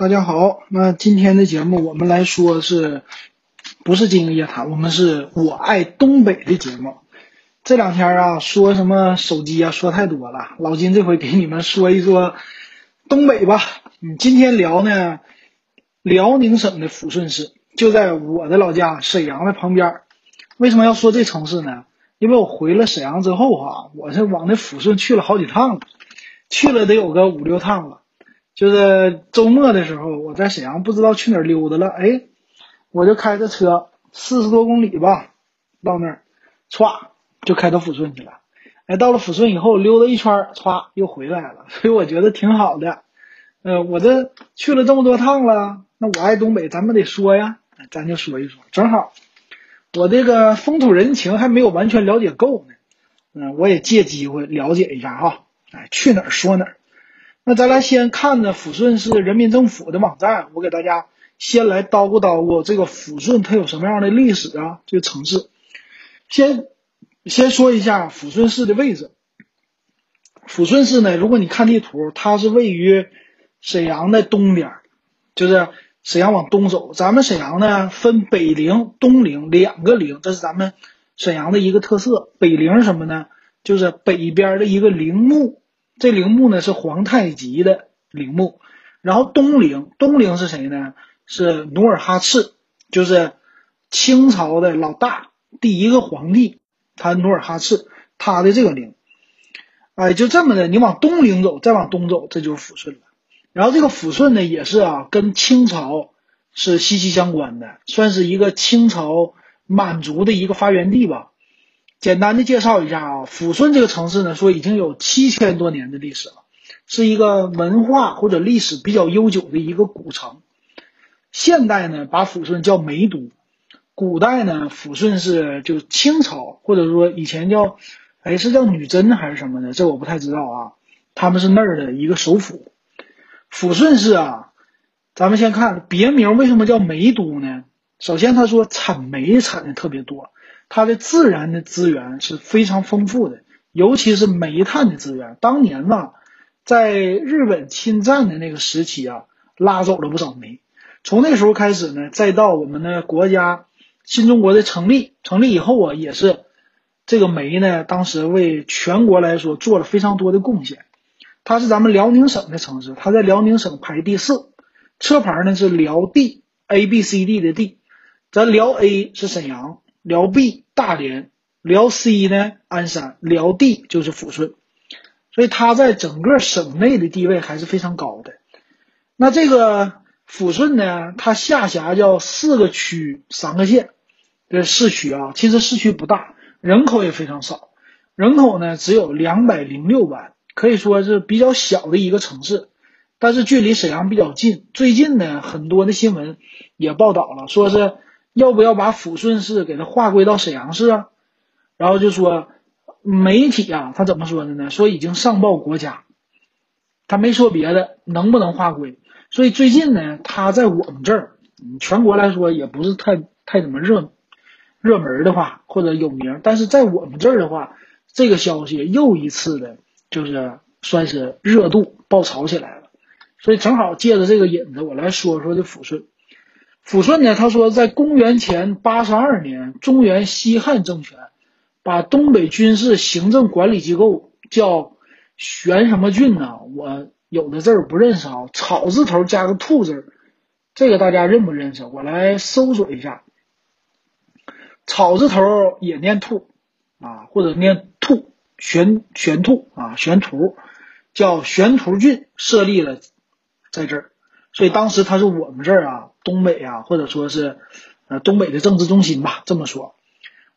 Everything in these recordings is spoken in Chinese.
大家好，那今天的节目我们来说是，不是金鹰夜谈，我们是我爱东北的节目。这两天啊，说什么手机啊，说太多了。老金这回给你们说一说东北吧。嗯，今天聊呢，辽宁省的抚顺市，就在我的老家沈阳的旁边。为什么要说这城市呢？因为我回了沈阳之后哈，我是往那抚顺去了好几趟了，去了得有个五六趟了。就是周末的时候，我在沈阳不知道去哪儿溜达了，哎，我就开着车四十多公里吧，到那儿，歘就开到抚顺去了。哎，到了抚顺以后溜达一圈，歘又回来了。所以我觉得挺好的。呃，我这去了这么多趟了，那我爱东北，咱们得说呀，咱就说一说。正好我这个风土人情还没有完全了解够呢，嗯，我也借机会了解一下哈。哎，去哪儿说哪儿。那咱来先看着抚顺市人民政府的网站，我给大家先来叨咕叨咕这个抚顺它有什么样的历史啊？这个城市，先先说一下抚顺市的位置。抚顺市呢，如果你看地图，它是位于沈阳的东边，就是沈阳往东走。咱们沈阳呢分北陵、东陵两个陵，这是咱们沈阳的一个特色。北陵什么呢？就是北边的一个陵墓。这陵墓呢是皇太极的陵墓，然后东陵，东陵是谁呢？是努尔哈赤，就是清朝的老大，第一个皇帝，他努尔哈赤，他的这个陵，哎，就这么的，你往东陵走，再往东走，这就是抚顺了。然后这个抚顺呢，也是啊，跟清朝是息息相关的，算是一个清朝满族的一个发源地吧。简单的介绍一下啊，抚顺这个城市呢，说已经有七千多年的历史了，是一个文化或者历史比较悠久的一个古城。现代呢，把抚顺叫梅都；古代呢，抚顺是就清朝或者说以前叫，哎是叫女真还是什么的，这我不太知道啊。他们是那儿的一个首府。抚顺市啊，咱们先看别名为什么叫梅都呢？首先他说产煤产的特别多。它的自然的资源是非常丰富的，尤其是煤炭的资源。当年呢，在日本侵占的那个时期啊，拉走了不少煤。从那时候开始呢，再到我们的国家新中国的成立，成立以后啊，也是这个煤呢，当时为全国来说做了非常多的贡献。它是咱们辽宁省的城市，它在辽宁省排第四，车牌呢是辽 D A B C D 的 D，咱辽 A 是沈阳。辽 B 大连，辽 C 呢鞍山，辽 D 就是抚顺，所以它在整个省内的地位还是非常高的。那这个抚顺呢，它下辖叫四个区三个县的市区啊，其实市区不大，人口也非常少，人口呢只有两百零六万，可以说是比较小的一个城市。但是距离沈阳比较近，最近呢很多的新闻也报道了，说是。要不要把抚顺市给它划归到沈阳市啊？然后就说媒体啊，他怎么说的呢？说已经上报国家，他没说别的，能不能划归？所以最近呢，他在我们这儿，全国来说也不是太太怎么热热门的话，或者有名。但是在我们这儿的话，这个消息又一次的，就是算是热度爆炒起来了。所以正好借着这个引子，我来说说这抚顺。抚顺呢？他说，在公元前八十二年，中原西汉政权把东北军事行政管理机构叫玄什么郡呢？我有的字儿不认识啊，草字头加个兔字，这个大家认不认识？我来搜索一下，草字头也念兔啊，或者念兔玄玄兔啊，玄图叫玄图郡设立了在这儿。所以当时他是我们这儿啊，东北啊，或者说是，呃，东北的政治中心吧，这么说。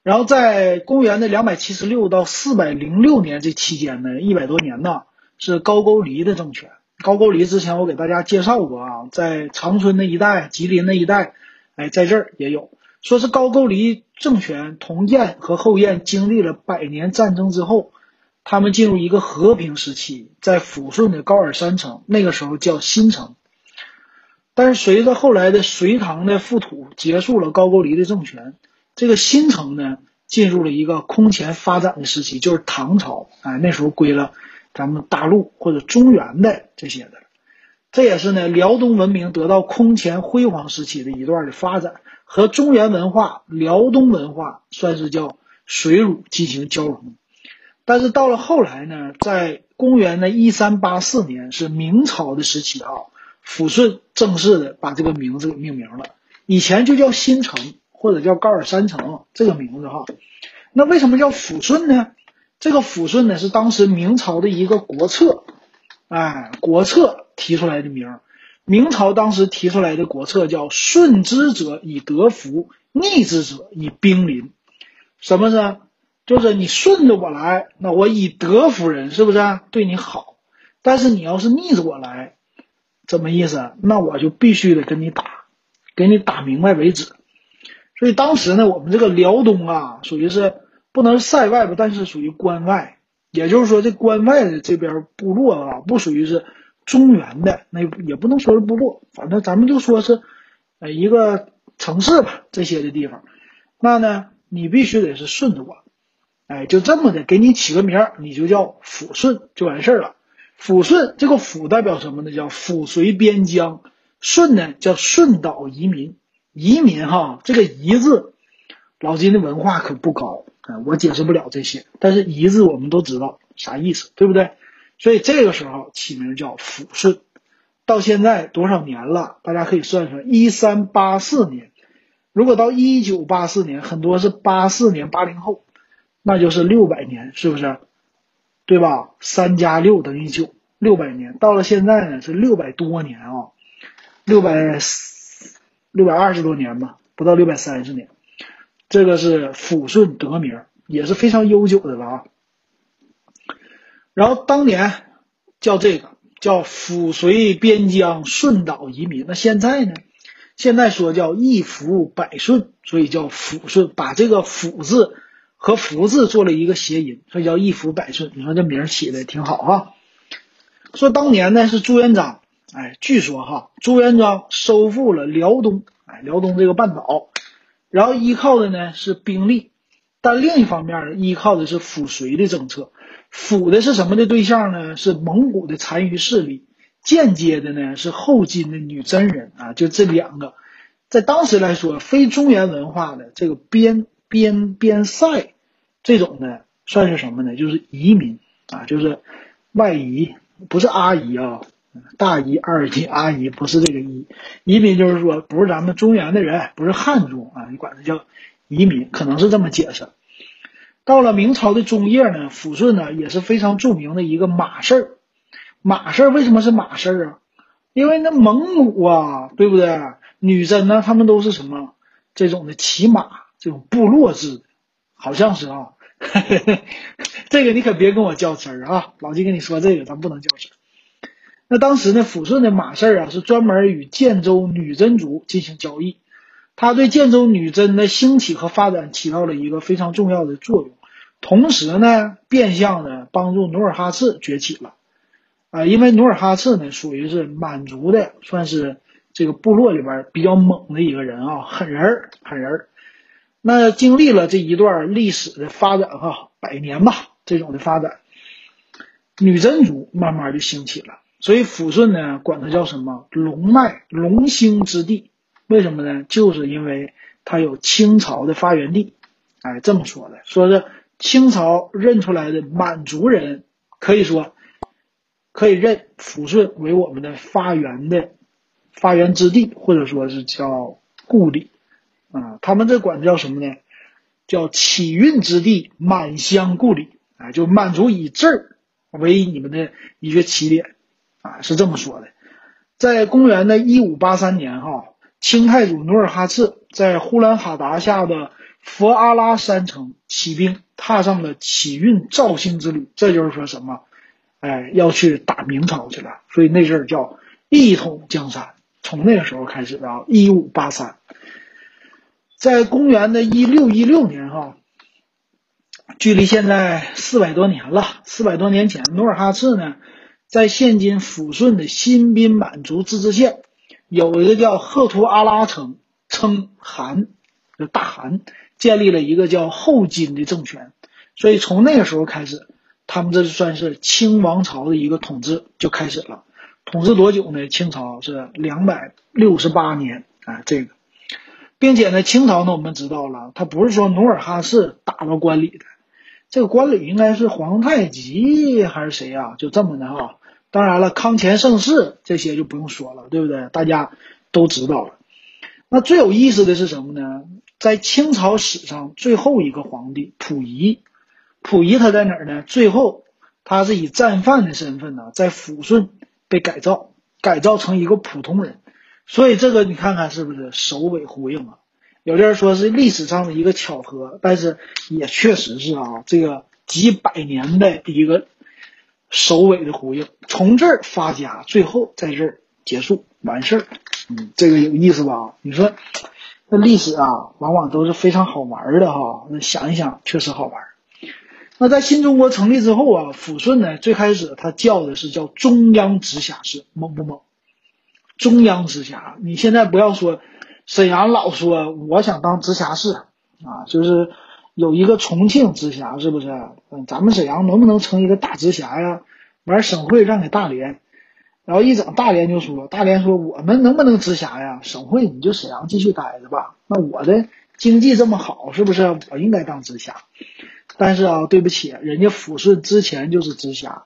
然后在公元的两百七十六到四百零六年这期间呢，一百多年呢，是高句丽的政权。高句丽之前我给大家介绍过啊，在长春那一带、吉林那一带，哎，在这儿也有。说是高句丽政权同燕和后燕经历了百年战争之后，他们进入一个和平时期，在抚顺的高尔山城，那个时候叫新城。但是随着后来的隋唐的覆土，结束了高句丽的政权，这个新城呢进入了一个空前发展的时期，就是唐朝。哎，那时候归了咱们大陆或者中原的这些的。这也是呢辽东文明得到空前辉煌时期的一段的发展，和中原文化、辽东文化算是叫水乳进行交融。但是到了后来呢，在公元的一三八四年，是明朝的时期啊，抚顺正式的把这个名字给命名了，以前就叫新城或者叫高尔山城这个名字哈。那为什么叫抚顺呢？这个抚顺呢是当时明朝的一个国策，哎，国策提出来的名。明朝当时提出来的国策叫“顺之者以德服，逆之者以兵临”，什么呢？就是你顺着我来，那我以德服人，是不是对你好？但是你要是逆着我来，怎么意思？那我就必须得跟你打，给你打明白为止。所以当时呢，我们这个辽东啊，属于是不能塞外吧，但是属于关外。也就是说，这关外的这边部落啊，不属于是中原的，那也不能说是部落，反正咱们就说是呃一个城市吧，这些的地方。那呢，你必须得是顺着我。哎，就这么的，给你起个名儿，你就叫抚顺就完事儿了。抚顺这个抚代表什么呢？叫抚绥边疆。顺呢叫顺岛移民，移民哈，这个移字，老金的文化可不高啊，我解释不了这些。但是移字我们都知道啥意思，对不对？所以这个时候起名叫抚顺。到现在多少年了？大家可以算算，一三八四年。如果到一九八四年，很多是八四年八零后。那就是六百年，是不是？对吧？三加六等于九，六百年。到了现在呢，是六百多年啊，六百六百二十多年吧，不到六百三十年。这个是抚顺得名，也是非常悠久的了啊。然后当年叫这个叫抚绥边疆顺岛移民，那现在呢？现在说叫一福百顺，所以叫抚顺，把这个抚字。和福字做了一个谐音，所以叫一福百顺。你说这名起的挺好哈。说当年呢是朱元璋，哎，据说哈，朱元璋收复了辽东，哎，辽东这个半岛，然后依靠的呢是兵力，但另一方面呢，依靠的是抚绥的政策。抚的是什么的对象呢？是蒙古的残余势力，间接的呢是后金的女真人啊，就这两个，在当时来说，非中原文化的这个边边边塞。这种呢，算是什么呢？就是移民啊，就是外移，不是阿姨啊，大姨、二姨、阿姨不是这个移，移民就是说不是咱们中原的人，不是汉族啊，你管它叫移民，可能是这么解释。到了明朝的中叶呢，抚顺呢也是非常著名的一个马事儿。马事儿为什么是马事儿啊？因为那蒙古啊，对不对？女真呢，他们都是什么这种的骑马，这种部落制。好像是啊，这个你可别跟我较真儿啊！老金跟你说这个，咱不能较真儿。那当时呢，抚顺的马氏啊，是专门与建州女真族进行交易，他对建州女真的兴起和发展起到了一个非常重要的作用，同时呢，变相的帮助努尔哈赤崛起了啊，因为努尔哈赤呢，属于是满族的，算是这个部落里边比较猛的一个人啊，狠人儿，狠人儿。那经历了这一段历史的发展，哈，百年吧，这种的发展，女真族慢慢就兴起了。所以抚顺呢，管它叫什么龙脉龙兴之地？为什么呢？就是因为它有清朝的发源地。哎，这么说的，说是清朝认出来的满族人，可以说可以认抚顺为我们的发源的发源之地，或者说是叫故里。啊，他们这管叫什么呢？叫起运之地，满乡故里。啊，就满族以这儿为你们的一个起点，啊，是这么说的。在公元的一五八三年，哈，清太祖努尔哈赤在呼兰哈达下的佛阿拉山城起兵，踏上了起运肇兴之旅。这就是说什么？哎，要去打明朝去了。所以那阵儿叫一统江山。从那个时候开始啊，一五八三。在公元的一六一六年，哈，距离现在四百多年了。四百多年前，努尔哈赤呢，在现今抚顺的新宾满族自治县，有一个叫赫图阿拉城，称汗，就大汗，建立了一个叫后金的政权。所以从那个时候开始，他们这算是清王朝的一个统治就开始了。统治多久呢？清朝是两百六十八年啊，这个，并且呢，清朝呢，我们知道了，他不是说努尔哈赤打到关里的，这个关里应该是皇太极还是谁呀？就这么的哈。当然了，康乾盛世这些就不用说了，对不对？大家都知道了。那最有意思的是什么呢？在清朝史上最后一个皇帝溥仪，溥仪他在哪儿呢？最后他是以战犯的身份呢，在抚顺被改造，改造成一个普通人。所以这个你看看是不是首尾呼应啊？有的人说是历史上的一个巧合，但是也确实是啊，这个几百年的一个。首尾的呼应，从这儿发家，最后在这儿结束完事儿，嗯，这个有意思吧？你说，那历史啊，往往都是非常好玩的哈。那想一想，确实好玩。那在新中国成立之后啊，抚顺呢，最开始它叫的是叫中央直辖市，猛不猛？中央直辖，你现在不要说沈阳老说我想当直辖市啊，就是。有一个重庆直辖，是不是？嗯，咱们沈阳能不能成一个大直辖呀？完，省会让给大连，然后一整大连就说，大连说我们能不能直辖呀？省会你就沈阳继续待着吧。那我的经济这么好，是不是我应该当直辖？但是啊，对不起，人家抚顺之前就是直辖，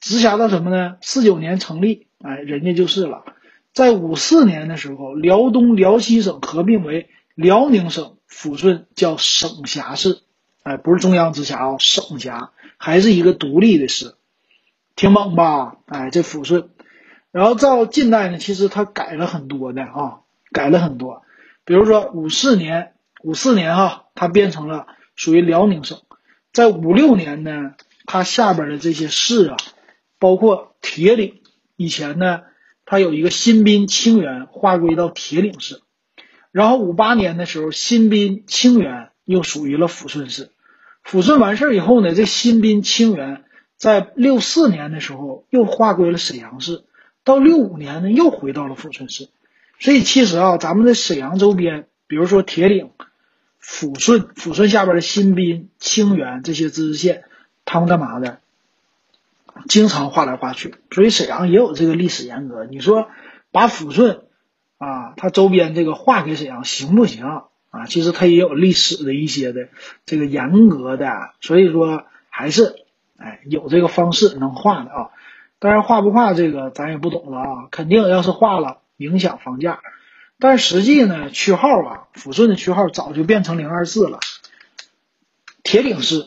直辖到什么呢？四九年成立，哎，人家就是了。在五四年的时候，辽东辽西省合并为辽宁省。抚顺叫省辖市，哎，不是中央直辖啊，省辖还是一个独立的市，挺猛吧？哎，这抚顺，然后到近代呢，其实它改了很多的啊，改了很多，比如说五四年，五四年哈，它变成了属于辽宁省，在五六年呢，它下边的这些市啊，包括铁岭，以前呢，它有一个新宾清源划归到铁岭市。然后五八年的时候，新宾清源又属于了抚顺市。抚顺完事儿以后呢，这新宾清源在六四年的时候又划归了沈阳市。到六五年呢，又回到了抚顺市。所以其实啊，咱们的沈阳周边，比如说铁岭、抚顺、抚顺下边的新宾、清源这些自治县，他们干嘛的？经常划来划去。所以沈阳也有这个历史沿革。你说把抚顺。啊，它周边这个划给沈阳行不行啊？其实它也有历史的一些的这个严格的，所以说还是哎有这个方式能划的啊。当然划不划这个咱也不懂了啊。肯定要是划了影响房价，但实际呢区号啊，抚顺的区号早就变成零二四了。铁岭市、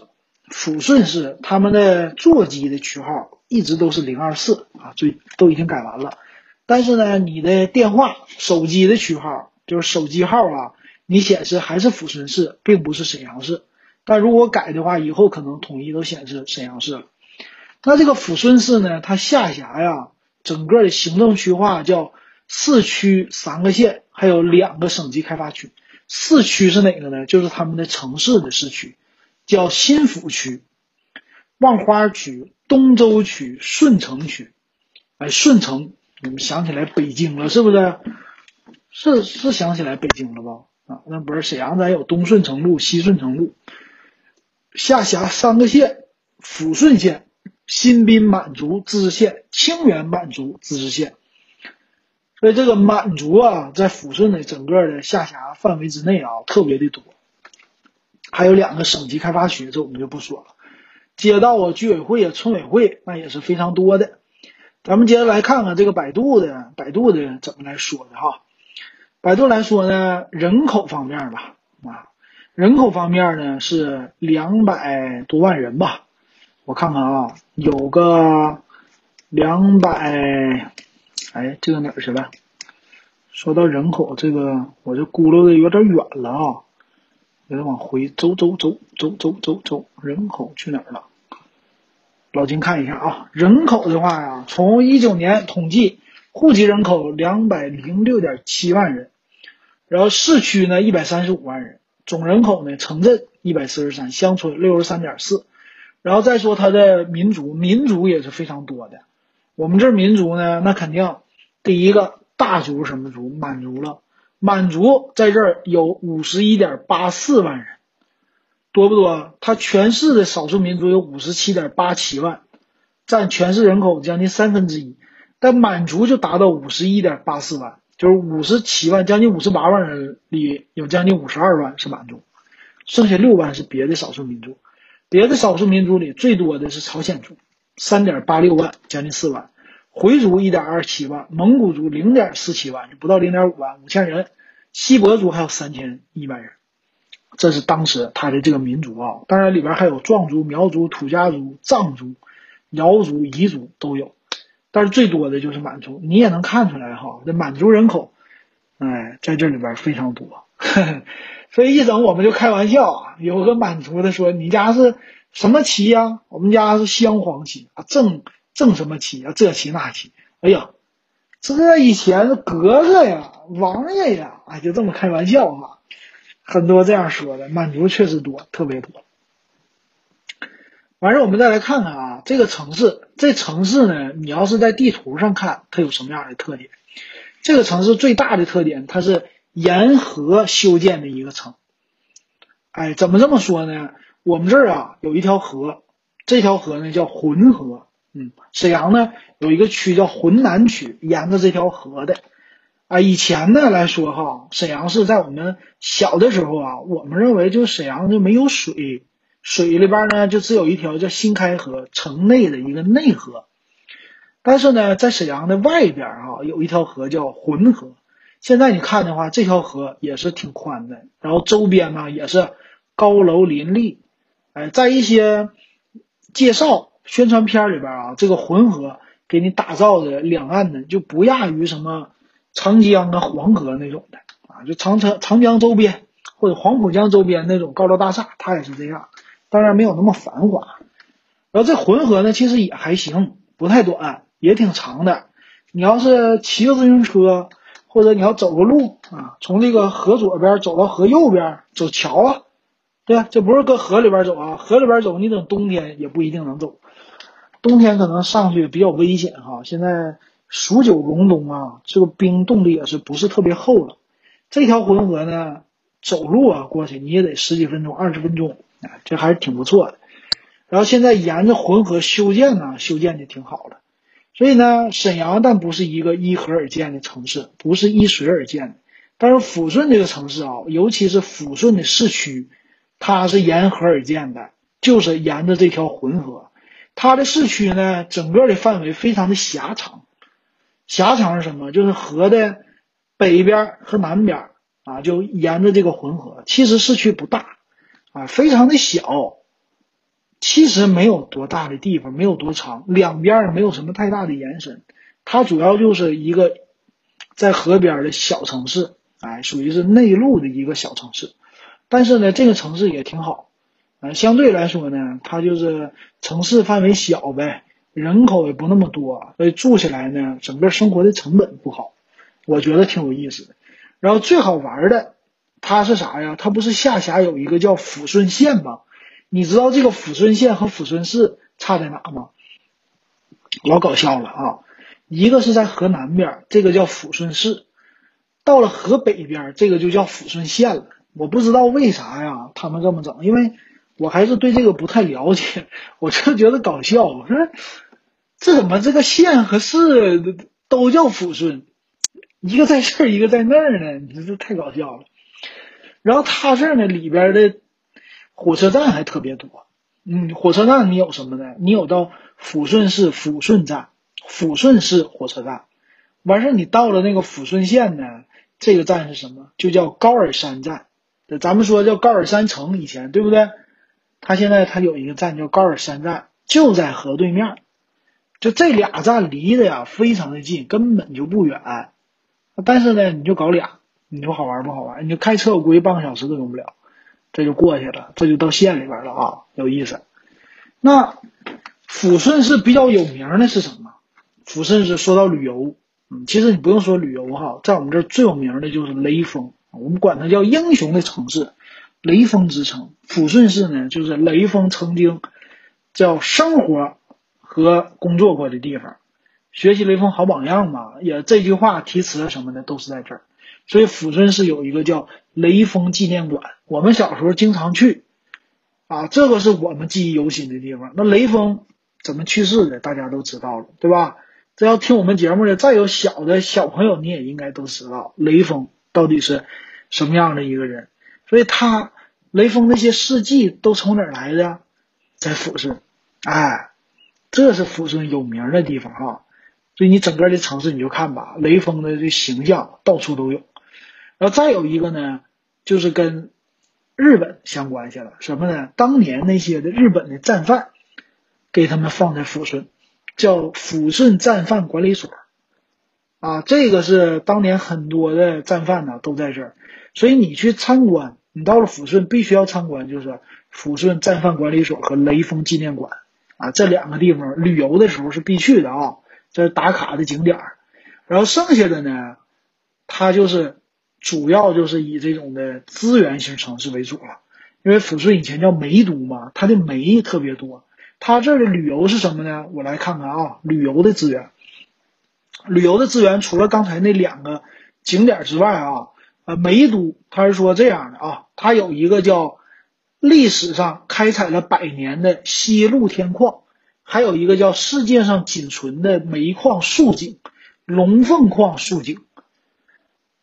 抚顺市他们的座机的区号一直都是零二四啊，最都已经改完了。但是呢，你的电话、手机的区号就是手机号啊，你显示还是抚顺市，并不是沈阳市。但如果改的话，以后可能统一都显示沈阳市了。那这个抚顺市呢，它下辖呀，整个的行政区划叫四区三个县，还有两个省级开发区。四区是哪个呢？就是他们的城市的市区，叫新抚区、望花区、东周区、顺城区。哎，顺城。你们想起来北京了是不是？是是想起来北京了吧？啊，那不是沈阳，咱有东顺城路、西顺城路，下辖三个县：抚顺县、新宾满族自治县、清源满族自治县。所以这个满族啊，在抚顺的整个的下辖范围之内啊，特别的多。还有两个省级开发区，这我们就不说了。街道啊、居委会啊、村委会，那也是非常多的。咱们接着来看看这个百度的百度的怎么来说的哈。百度来说呢，人口方面吧，啊，人口方面呢是两百多万人吧。我看看啊，有个两百，哎，这个哪儿去了？说到人口，这个我这咕噜的有点远了啊，给它往回走走走走走走走，人口去哪儿了？老金看一下啊，人口的话呀，从一九年统计，户籍人口两百零六点七万人，然后市区呢一百三十五万人，总人口呢城镇一百四十三，乡村六十三点四，然后再说它的民族，民族也是非常多的。我们这民族呢，那肯定第一个大族什么族？满族了，满族在这儿有五十一点八四万人。多不多？它全市的少数民族有五十七点八七万，占全市人口将近三分之一。但满族就达到五十一点八四万，就是五十七万，将近五十八万人里有将近五十二万是满族，剩下六万是别的少数民族。别的少数民族里最多的是朝鲜族，三点八六万，将近四万；回族一点二七万，蒙古族零点四七万，就不到零点五万，五千人；锡伯族还有三千一百人。这是当时他的这个民族啊，当然里边还有壮族、苗族、土家族、藏族、瑶族、彝族都有，但是最多的就是满族。你也能看出来哈，这满族人口，哎，在这里边非常多。所以一整我们就开玩笑啊，有个满族的说：“你家是什么旗呀？”我们家是镶黄旗啊，正正什么旗啊？这旗那旗。哎呀，这以前格格呀、王爷呀，哎，就这么开玩笑哈。很多这样说的，满族确实多，特别多。完事，我们再来看看啊，这个城市，这城市呢，你要是在地图上看，它有什么样的特点？这个城市最大的特点，它是沿河修建的一个城。哎，怎么这么说呢？我们这儿啊有一条河，这条河呢叫浑河。嗯，沈阳呢有一个区叫浑南区，沿着这条河的。啊，以前呢来说哈，沈阳市在我们小的时候啊，我们认为就沈阳就没有水，水里边呢就只有一条叫新开河，城内的一个内河。但是呢，在沈阳的外边啊，有一条河叫浑河。现在你看的话，这条河也是挺宽的，然后周边呢也是高楼林立。哎，在一些介绍宣传片里边啊，这个浑河给你打造的两岸呢就不亚于什么。长江啊，黄河那种的啊，就长城、长江周边或者黄浦江周边那种高楼大厦，它也是这样，当然没有那么繁华。然后这浑河呢，其实也还行，不太短，也挺长的。你要是骑个自行车，或者你要走个路啊，从这个河左边走到河右边，走桥啊，对吧？这不是搁河里边走啊，河里边走，你等冬天也不一定能走，冬天可能上去比较危险哈。现在。数九隆冬啊，这个冰冻的也是不是特别厚了。这条浑河呢，走路啊过去你也得十几分钟、二十分钟啊，这还是挺不错的。然后现在沿着浑河修建呢，修建的挺好的。所以呢，沈阳但不是一个依河而建的城市，不是依水而建的。但是抚顺这个城市啊，尤其是抚顺的市区，它是沿河而建的，就是沿着这条浑河。它的市区呢，整个的范围非常的狭长。狭长是什么？就是河的北边和南边啊，就沿着这个浑河。其实市区不大啊，非常的小。其实没有多大的地方，没有多长，两边也没有什么太大的延伸。它主要就是一个在河边的小城市，哎，属于是内陆的一个小城市。但是呢，这个城市也挺好相对来说呢，它就是城市范围小呗。人口也不那么多，所以住起来呢，整个生活的成本不好，我觉得挺有意思的。然后最好玩的，它是啥呀？它不是下辖有一个叫抚顺县吗？你知道这个抚顺县和抚顺市差在哪吗？老搞笑了啊！一个是在河南边，这个叫抚顺市；到了河北边，这个就叫抚顺县了。我不知道为啥呀，他们这么整，因为我还是对这个不太了解，我就觉得搞笑。我说。这怎么这个县和市都叫抚顺，一个在这儿，一个在那儿呢？你说这太搞笑了。然后他这儿呢里边的火车站还特别多。嗯，火车站你有什么呢？你有到抚顺市抚顺站、抚顺市火车站。完事儿你到了那个抚顺县呢，这个站是什么？就叫高尔山站。咱们说叫高尔山城以前对不对？他现在他有一个站叫高尔山站，就在河对面。就这俩站离得呀非常的近，根本就不远，但是呢，你就搞俩，你说好玩不好玩？你就开车，我估计半个小时都用不了，这就过去了，这就到县里边了啊，有意思。那抚顺市比较有名的是什么？抚顺市说到旅游，嗯，其实你不用说旅游哈，在我们这儿最有名的就是雷锋，我们管它叫英雄的城市，雷锋之城。抚顺市呢，就是雷锋曾经叫生活。和工作过的地方，学习雷锋好榜样嘛，也这句话题词什么的都是在这儿。所以抚顺市有一个叫雷锋纪念馆，我们小时候经常去，啊，这个是我们记忆犹新的地方。那雷锋怎么去世的，大家都知道了，对吧？这要听我们节目的再有小的小朋友，你也应该都知道雷锋到底是什么样的一个人。所以他雷锋那些事迹都从哪儿来的？在抚顺，哎，这是抚顺有名的地方哈。所以你整个的城市你就看吧，雷锋的这形象到处都有。然后再有一个呢，就是跟日本相关系了，什么呢？当年那些的日本的战犯，给他们放在抚顺，叫抚顺战犯管理所。啊，这个是当年很多的战犯呢都在这儿，所以你去参观，你到了抚顺必须要参观，就是抚顺战犯管理所和雷锋纪念馆啊，这两个地方旅游的时候是必去的啊，这是打卡的景点儿。然后剩下的呢，它就是主要就是以这种的资源型城市为主了，因为抚顺以前叫煤都嘛，它的煤特别多。它这儿的旅游是什么呢？我来看看啊，旅游的资源。旅游的资源除了刚才那两个景点之外啊，呃，梅都他是说这样的啊，它有一个叫历史上开采了百年的西露天矿，还有一个叫世界上仅存的煤矿竖井龙凤矿竖井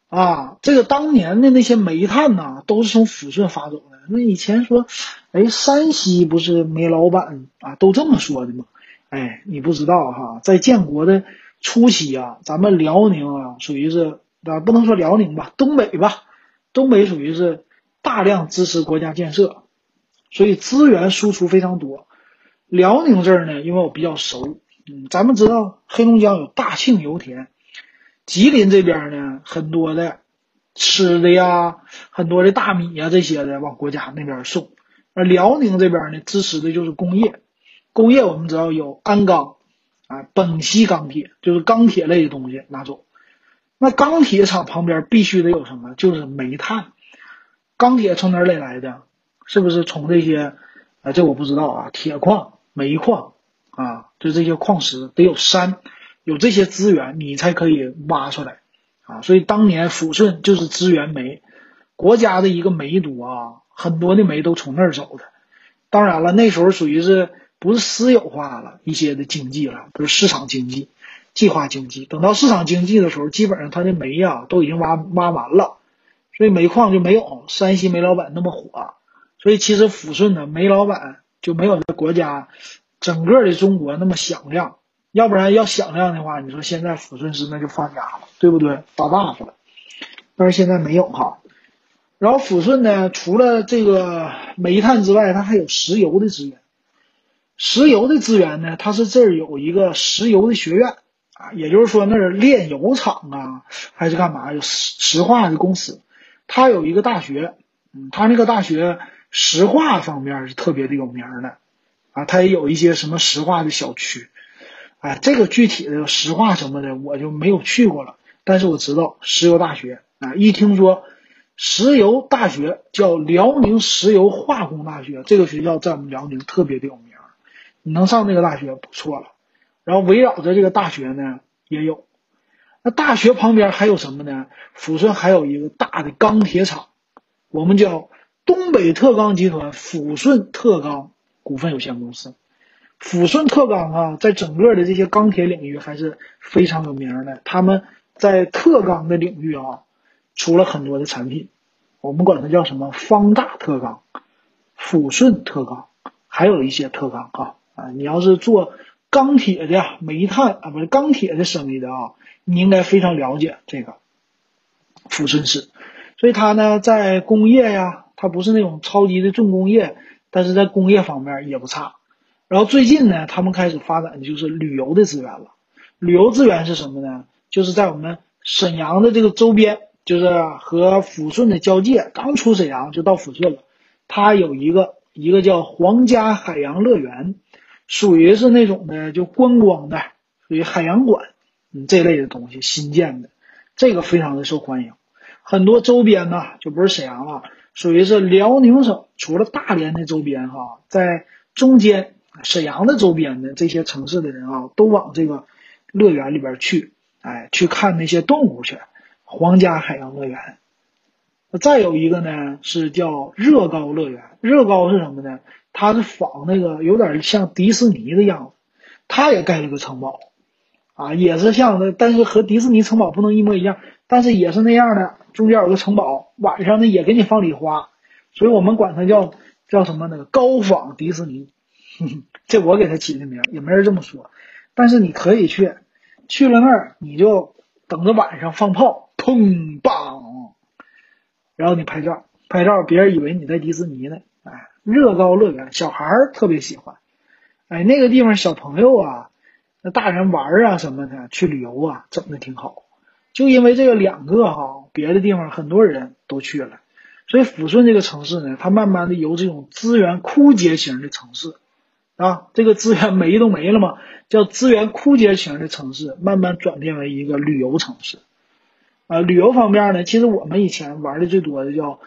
啊，这个当年的那些煤炭呐，都是从抚顺发走的。那以前说，哎，山西不是煤老板啊，都这么说的吗？哎，你不知道哈，在建国的。初期啊，咱们辽宁啊，属于是啊，不能说辽宁吧，东北吧，东北属于是大量支持国家建设，所以资源输出非常多。辽宁这儿呢，因为我比较熟，嗯，咱们知道黑龙江有大庆油田，吉林这边呢，很多的吃的呀，很多的大米呀这些的往国家那边送，而辽宁这边呢，支持的就是工业，工业我们知道有鞍钢。啊，本溪钢铁就是钢铁类的东西拿走。那钢铁厂旁边必须得有什么？就是煤炭。钢铁从哪里来的？是不是从这些？啊，这我不知道啊。铁矿、煤矿啊，就这些矿石得有山，有这些资源，你才可以挖出来啊。所以当年抚顺就是资源煤，国家的一个煤都啊，很多的煤都从那儿走的。当然了，那时候属于是。不是私有化了一些的经济了，不是市场经济、计划经济。等到市场经济的时候，基本上它的煤呀都已经挖挖完了，所以煤矿就没有山西煤老板那么火。所以其实抚顺的煤老板就没有在国家整个的中国那么响亮。要不然要响亮的话，你说现在抚顺市那就发家了，对不对？发大发了。但是现在没有哈。然后抚顺呢，除了这个煤炭之外，它还有石油的资源。石油的资源呢？它是这儿有一个石油的学院啊，也就是说那儿炼油厂啊，还是干嘛？有石石化的公司，它有一个大学，嗯，它那个大学石化方面是特别的有名的啊，它也有一些什么石化的小区，哎，这个具体的石化什么的我就没有去过了，但是我知道石油大学啊，一听说石油大学叫辽宁石油化工大学，这个学校在我们辽宁特别的有名。你能上这个大学不错了，然后围绕着这个大学呢也有，那大学旁边还有什么呢？抚顺还有一个大的钢铁厂，我们叫东北特钢集团抚顺特钢股份有限公司。抚顺特钢啊，在整个的这些钢铁领域还是非常有名的。他们在特钢的领域啊，出了很多的产品，我们管它叫什么？方大特钢、抚顺特钢，还有一些特钢啊。啊，你要是做钢铁的、煤炭啊，不是钢铁的生意的啊，你应该非常了解这个抚顺市。所以它呢，在工业呀，它不是那种超级的重工业，但是在工业方面也不差。然后最近呢，他们开始发展的就是旅游的资源了。旅游资源是什么呢？就是在我们沈阳的这个周边，就是和抚顺的交界，刚出沈阳就到抚顺了。它有一个一个叫皇家海洋乐园。属于是那种的，就观光的，属于海洋馆，嗯，这类的东西新建的，这个非常的受欢迎。很多周边呢，就不是沈阳了，属于是辽宁省，除了大连的周边哈，在中间沈阳的周边的这些城市的人啊，都往这个乐园里边去，哎，去看那些动物去。皇家海洋乐园。再有一个呢，是叫乐高乐园。乐高是什么呢？它是仿那个有点像迪士尼的样子，它也盖了个城堡，啊，也是像的，但是和迪士尼城堡不能一模一样，但是也是那样的，中间有个城堡，晚上呢也给你放礼花，所以我们管它叫叫什么呢？高仿迪士尼，这我给它起的名，也没人这么说，但是你可以去，去了那儿你就等着晚上放炮，砰棒，然后你拍照，拍照别人以为你在迪士尼呢，哎，乐高乐园，小孩儿特别喜欢，哎，那个地方小朋友啊。那大人玩啊什么的，去旅游啊，整的挺好。就因为这个两个哈，别的地方很多人都去了，所以抚顺这个城市呢，它慢慢的由这种资源枯竭型的城市啊，这个资源没都没了嘛，叫资源枯竭型的城市，慢慢转变为一个旅游城市。啊，旅游方面呢，其实我们以前玩的最多的叫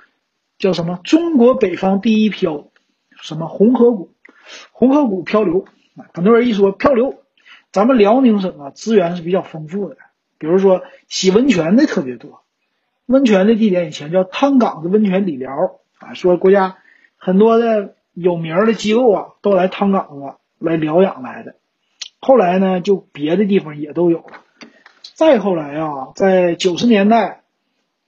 叫什么？中国北方第一漂，什么红河谷，红河谷漂流。很多人一说漂流。咱们辽宁省啊，资源是比较丰富的，比如说洗温泉的特别多，温泉的地点以前叫汤岗子温泉理疗啊，说国家很多的有名的机构啊都来汤岗子来疗养来的，后来呢就别的地方也都有了，再后来啊，在九十年代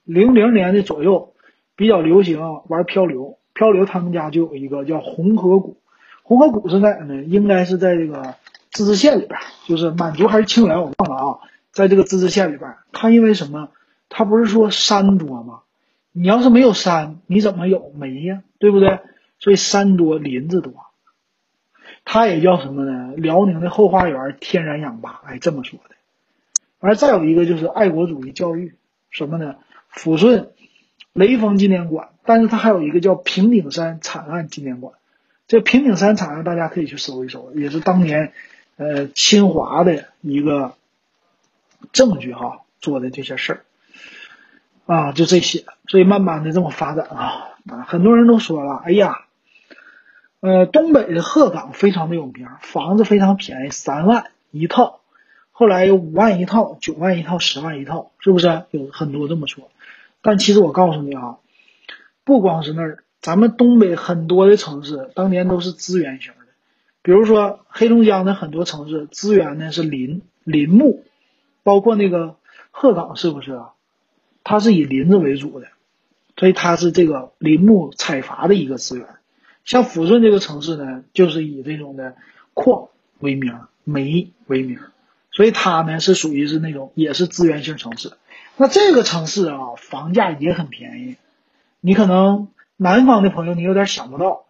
零零年的左右比较流行玩漂流，漂流他们家就有一个叫红河谷，红河谷是在呢，应该是在这个。自治县里边，就是满族还是清源，我忘了啊。在这个自治县里边，它因为什么？它不是说山多吗？你要是没有山，你怎么有煤呀？对不对？所以山多林子多，它也叫什么呢？辽宁的后花园，天然氧吧，哎，这么说的。而再有一个就是爱国主义教育，什么呢？抚顺雷锋纪念馆，但是它还有一个叫平顶山惨案纪念馆。这平顶山惨案大家可以去搜一搜，也是当年。呃，侵华的一个证据哈，做的这些事儿啊，就这些，所以慢慢的这么发展啊啊，很多人都说了，哎呀，呃，东北的鹤岗非常的有名，房子非常便宜，三万一套，后来有五万一套、九万一套、十万一套，是不是？有很多这么说，但其实我告诉你啊，不光是那儿，咱们东北很多的城市当年都是资源型的。比如说黑龙江的很多城市资源呢是林林木，包括那个鹤岗是不是啊？它是以林子为主的，所以它是这个林木采伐的一个资源。像抚顺这个城市呢，就是以这种的矿为名，煤为名，所以它呢是属于是那种也是资源性城市。那这个城市啊，房价也很便宜，你可能南方的朋友你有点想不到。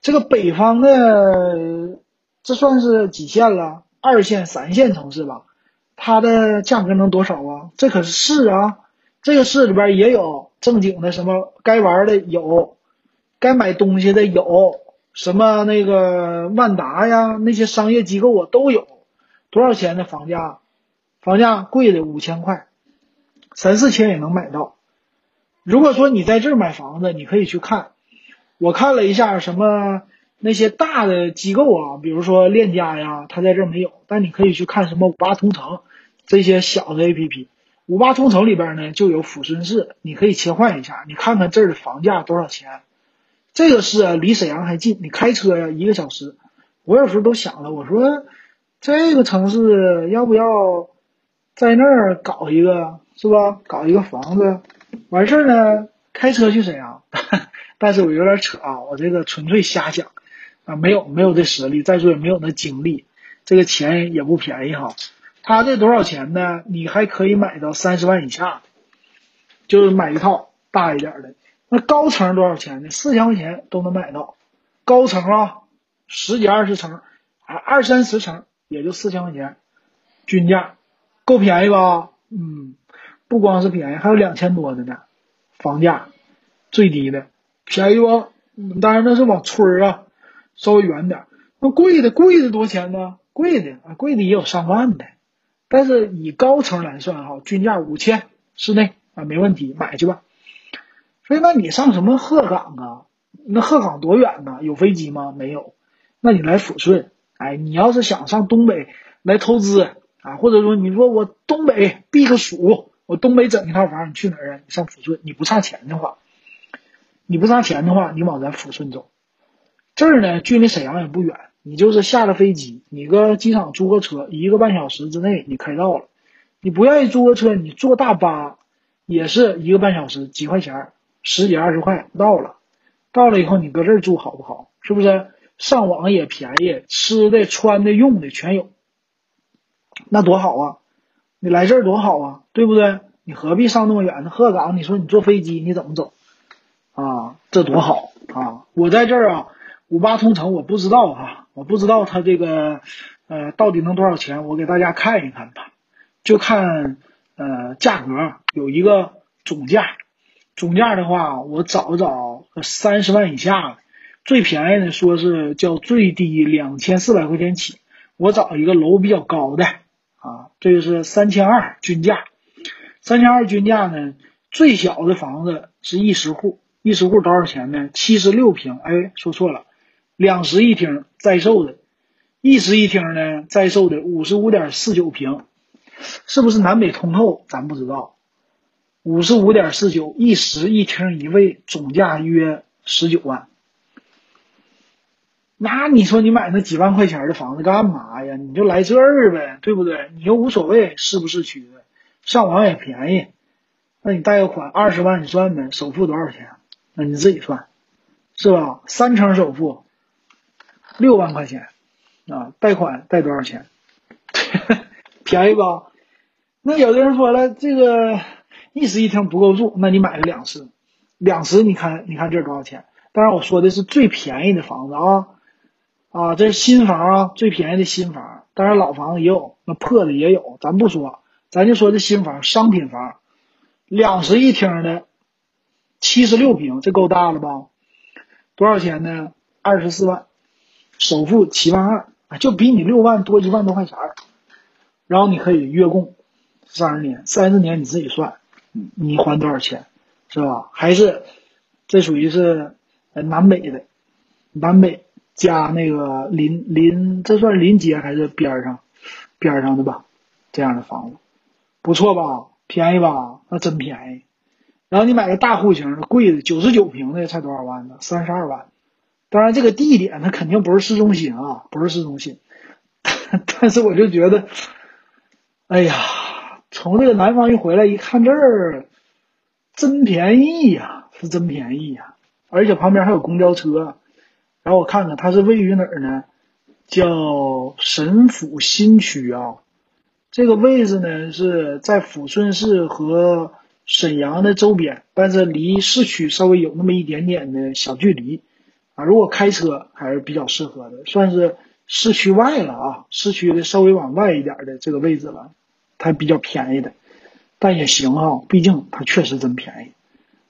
这个北方的，这算是几线了？二线、三线城市吧，它的价格能多少啊？这可是市啊！这个市里边也有正经的，什么该玩的有，该买东西的有，什么那个万达呀，那些商业机构啊都有。多少钱的房价？房价贵的五千块，三四千也能买到。如果说你在这儿买房子，你可以去看。我看了一下什么那些大的机构啊，比如说链家呀，他在这没有。但你可以去看什么五八同城这些小的 APP。五八同城里边呢就有抚顺市，你可以切换一下，你看看这儿的房价多少钱。这个市啊离沈阳还近，你开车呀一个小时。我有时候都想了，我说这个城市要不要在那儿搞一个，是吧？搞一个房子，完事儿呢开车去沈阳。但是我有点扯啊，我这个纯粹瞎想，啊，没有没有这实力，再说也没有那精力，这个钱也不便宜哈。他这多少钱呢？你还可以买到三十万以下的，就是买一套大一点的。那高层多少钱呢？四千块钱都能买到，高层啊，十几二十层，啊二三十层也就四千块钱，均价够便宜吧？嗯，不光是便宜，还有两千多的呢，房价最低的。便宜不？当然那是往村儿啊，稍微远点。那贵的贵的多钱呢？贵的啊，贵的也有上万的。但是以高层来算哈，均价五千室内啊，没问题，买去吧。所以那你上什么鹤岗啊？那鹤岗多远呢？有飞机吗？没有。那你来抚顺，哎，你要是想上东北来投资啊，或者说你说我东北避个暑，我东北整一套房，你去哪儿啊？你上抚顺，你不差钱的话。你不差钱的话，你往咱抚顺走，这儿呢距离沈阳也不远，你就是下了飞机，你搁机场租个车，一个半小时之内你开到了。你不愿意租个车，你坐大巴也是一个半小时，几块钱，十几二十块到了。到了以后你搁这儿住好不好？是不是？上网也便宜，吃的、穿的、用的全有，那多好啊！你来这儿多好啊，对不对？你何必上那么远呢？鹤岗，你说你坐飞机你怎么走啊？这多好啊！我在这儿啊，五八同城，我不知道啊，我不知道它这个呃到底能多少钱，我给大家看一看吧。就看呃价格，有一个总价，总价的话，我找一找三十万以下的，最便宜的说是叫最低两千四百块钱起，我找一个楼比较高的啊，这个是三千二均价，三千二均价呢，最小的房子是一室户，一室户多少钱呢？七十六平，哎，说错了，两室一厅在售的，一室一厅呢在售的五十五点四九平。是不是南北通透？咱不知道。五十五点四九，一室一厅一卫，总价约十九万。那你说你买那几万块钱的房子干嘛呀？你就来这儿呗，对不对？你又无所谓是不是区的，上网也便宜。那你贷个款二十万，你算呗，首付多少钱？那你自己算，是吧？三成首付，六万块钱啊，贷款贷多少钱？便宜吧？那有的人说了，这个一室一厅不够住，那你买个两室，两室你看，你看这多少钱？当然我说的是最便宜的房子啊，啊，这是新房啊，最便宜的新房。当然老房子也有，那破的也有，咱不说，咱就说这新房，商品房，两室一厅的，七十六平，这够大了吧？多少钱呢？二十四万，首付七万二，就比你六万多一万多块钱。然后你可以月供三十年，三十年你自己算，你还多少钱，是吧？还是这属于是南北的，南北加那个临临，这算临街还是边上边上的吧？这样的房子不错吧？便宜吧？那真便宜。然后你买个大户型的贵的，九十九平的才多少万呢？三十二万。当然这个地点它肯定不是市中心啊，不是市中心。但是我就觉得。哎呀，从这个南方一回来，一看这儿，真便宜呀，是真便宜呀！而且旁边还有公交车。然后我看看，它是位于哪儿呢？叫沈府新区啊。这个位置呢是在抚顺市和沈阳的周边，但是离市区稍微有那么一点点的小距离啊。如果开车还是比较适合的，算是。市区外了啊，市区的稍微往外一点的这个位置了，它比较便宜的，但也行哈，毕竟它确实真便宜。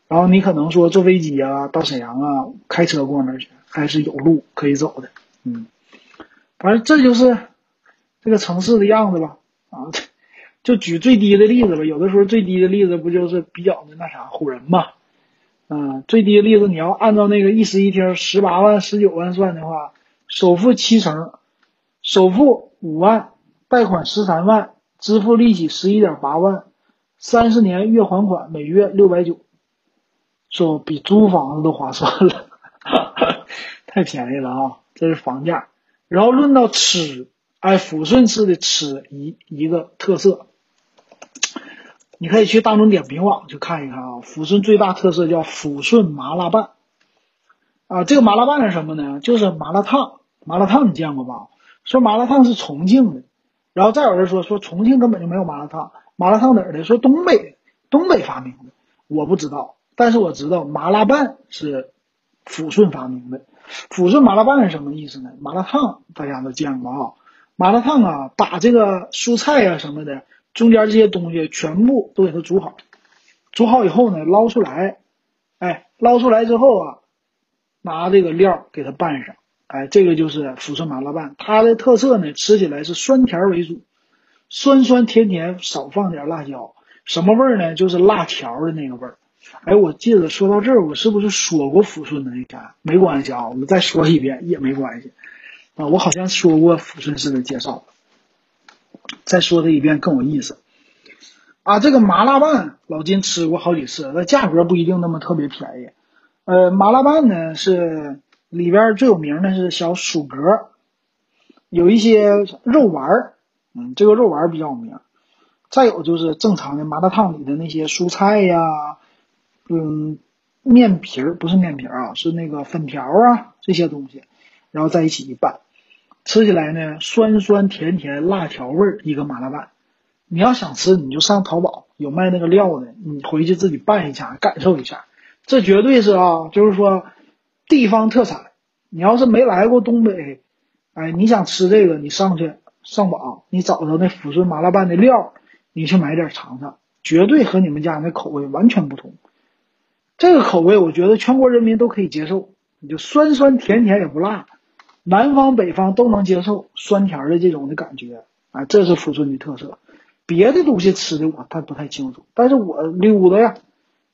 然后你可能说坐飞机啊到沈阳啊，开车过那儿去还是有路可以走的，嗯，反正这就是这个城市的样子吧。啊，就举最低的例子吧，有的时候最低的例子不就是比较的那啥唬人嘛？嗯，最低的例子你要按照那个一室一厅十八万十九万算的话。首付七成，首付五万，贷款十三万，支付利息十一点八万，三十年月还款每月六百九，说比租房子都划算了，太便宜了啊！这是房价。然后论到吃，哎，抚顺市的吃一一个特色，你可以去大众点评网去看一看啊。抚顺最大特色叫抚顺麻辣拌。啊，这个麻辣拌是什么呢？就是麻辣烫。麻辣烫你见过吧？说麻辣烫是重庆的，然后再有人说说重庆根本就没有麻辣烫。麻辣烫哪儿的？说东北，东北发明的。我不知道，但是我知道麻辣拌是抚顺发明的。抚顺麻辣拌是什么意思呢？麻辣烫大家都见过啊。麻辣烫啊，把这个蔬菜啊什么的中间这些东西全部都给它煮好，煮好以后呢，捞出来，哎，捞出来之后啊。拿这个料给它拌上，哎，这个就是抚顺麻辣拌。它的特色呢，吃起来是酸甜为主，酸酸甜甜，少放点辣椒。什么味儿呢？就是辣条的那个味儿。哎，我记得说到这儿，我是不是说过抚顺的那家？没关系啊，我们再说一遍也没关系啊。我好像说过抚顺市的介绍，再说它一遍更有意思啊。这个麻辣拌老金吃过好几次，那价格不一定那么特别便宜。呃，麻辣拌呢是里边最有名的是小薯格，有一些肉丸儿，嗯，这个肉丸儿比较有名。再有就是正常的麻辣烫里的那些蔬菜呀，嗯，面皮儿不是面皮儿啊，是那个粉条啊这些东西，然后在一起一拌，吃起来呢酸酸甜甜辣条味儿一个麻辣拌。你要想吃，你就上淘宝有卖那个料的，你回去自己拌一下，感受一下，这绝对是啊，就是说地方特产。你要是没来过东北，哎，你想吃这个，你上去上网，你找着那抚顺麻辣拌的料，你去买点尝尝，绝对和你们家那口味完全不同。这个口味我觉得全国人民都可以接受，你就酸酸甜甜也不辣，南方北方都能接受酸甜的这种的感觉啊，这是抚顺的特色。别的东西吃的我他不太清楚，但是我溜达呀，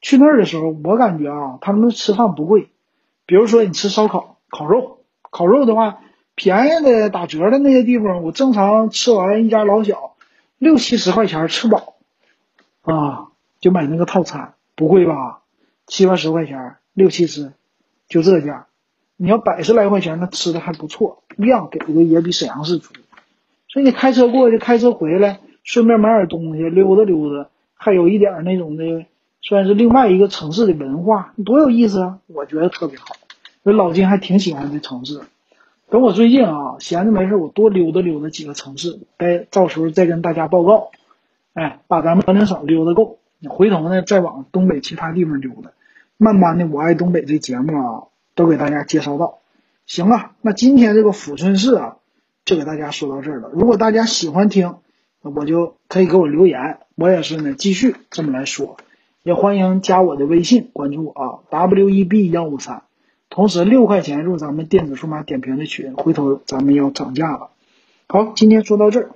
去那儿的时候，我感觉啊，他们吃饭不贵。比如说你吃烧烤、烤肉，烤肉的话，便宜的打折的那些地方，我正常吃完一家老小六七十块钱吃饱啊，就买那个套餐，不贵吧？七八十块钱，六七十，就这价。你要百十来块钱，那吃的还不错，量给的也比沈阳市足。所以你开车过去，开车回来。顺便买点东西，溜达溜达，还有一点那种的，算是另外一个城市的文化，多有意思啊！我觉得特别好，我老金还挺喜欢这城市。等我最近啊，闲着没事，我多溜达溜达几个城市，再到时候再跟大家报告。哎，把咱们辽宁省溜达够，你回头呢再往东北其他地方溜达。慢慢的，我爱东北这节目啊，都给大家介绍到。行了，那今天这个抚顺市啊，就给大家说到这儿了。如果大家喜欢听，我就可以给我留言，我也是呢，继续这么来说，也欢迎加我的微信关注啊，w e b 幺五三，同时六块钱入咱们电子数码点评的群，回头咱们要涨价了。好，今天说到这儿。